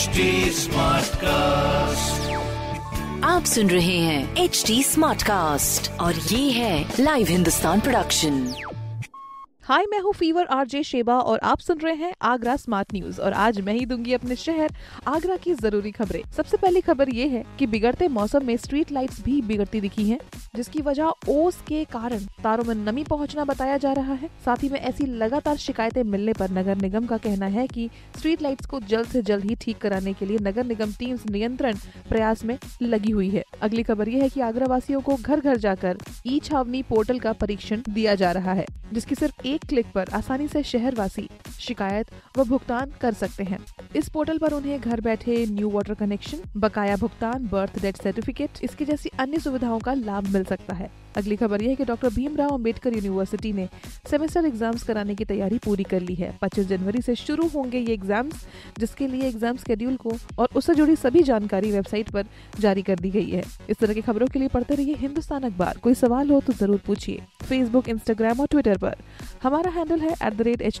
HD cast आप सुन रहे हैं एच डी स्मार्ट कास्ट और ये है लाइव हिंदुस्तान प्रोडक्शन हाय मैं हूँ फीवर आरजे शेबा और आप सुन रहे हैं आगरा स्मार्ट न्यूज़ और आज मैं ही दूँगी अपने शहर आगरा की ज़रूरी खबरें। सबसे पहली खबर ये है कि बिगड़ते मौसम में स्ट्रीट लाइट्स भी बिगड़ती दिखी हैं। जिसकी वजह ओस के कारण तारों में नमी पहुँचना बताया जा रहा है। साथ ही में ऐसी लगातार शिकायतें मिलने पर नगर निगम का कहना है कि स्ट्रीट लाइट्स को जल्द से जल्द ही ठीक कराने के लिए नगर निगम टीम्स नियंत्रण प्रयास में लगी हुई है। अगली खबर ये है की आगरा वासियों को घर घर जाकर ई छावनी पोर्टल का परीक्षण दिया जा रहा है, जिसकी सिर्फ़ एक क्लिक पर आसानी से शहरवासी शिकायत व भुगतान कर सकते हैं। इस पोर्टल पर उन्हें घर बैठे न्यू वाटर कनेक्शन बकाया भुगतान बर्थ डेट सर्टिफिकेट इसकी जैसी अन्य सुविधाओं का लाभ मिल सकता है। अगली खबर यह है कि डॉक्टर भीमराव अंबेडकर यूनिवर्सिटी ने सेमेस्टर एग्ज़ाम्स कराने की तैयारी पूरी कर ली है। 25 जनवरी से शुरू होंगे ये एग्ज़ाम्स जिसके लिए एग्ज़ाम शेड्यूल को और उससे जुड़ी सभी जानकारी वेबसाइट पर जारी कर दी गई है। इस तरह की खबरों के लिए पढ़ते रहिए हिंदुस्तान अखबार। कोई सवाल हो तो ज़रूर पूछिए। फेसबुक इंस्टाग्राम और ट्विटर पर। हमारा हैंडल है एट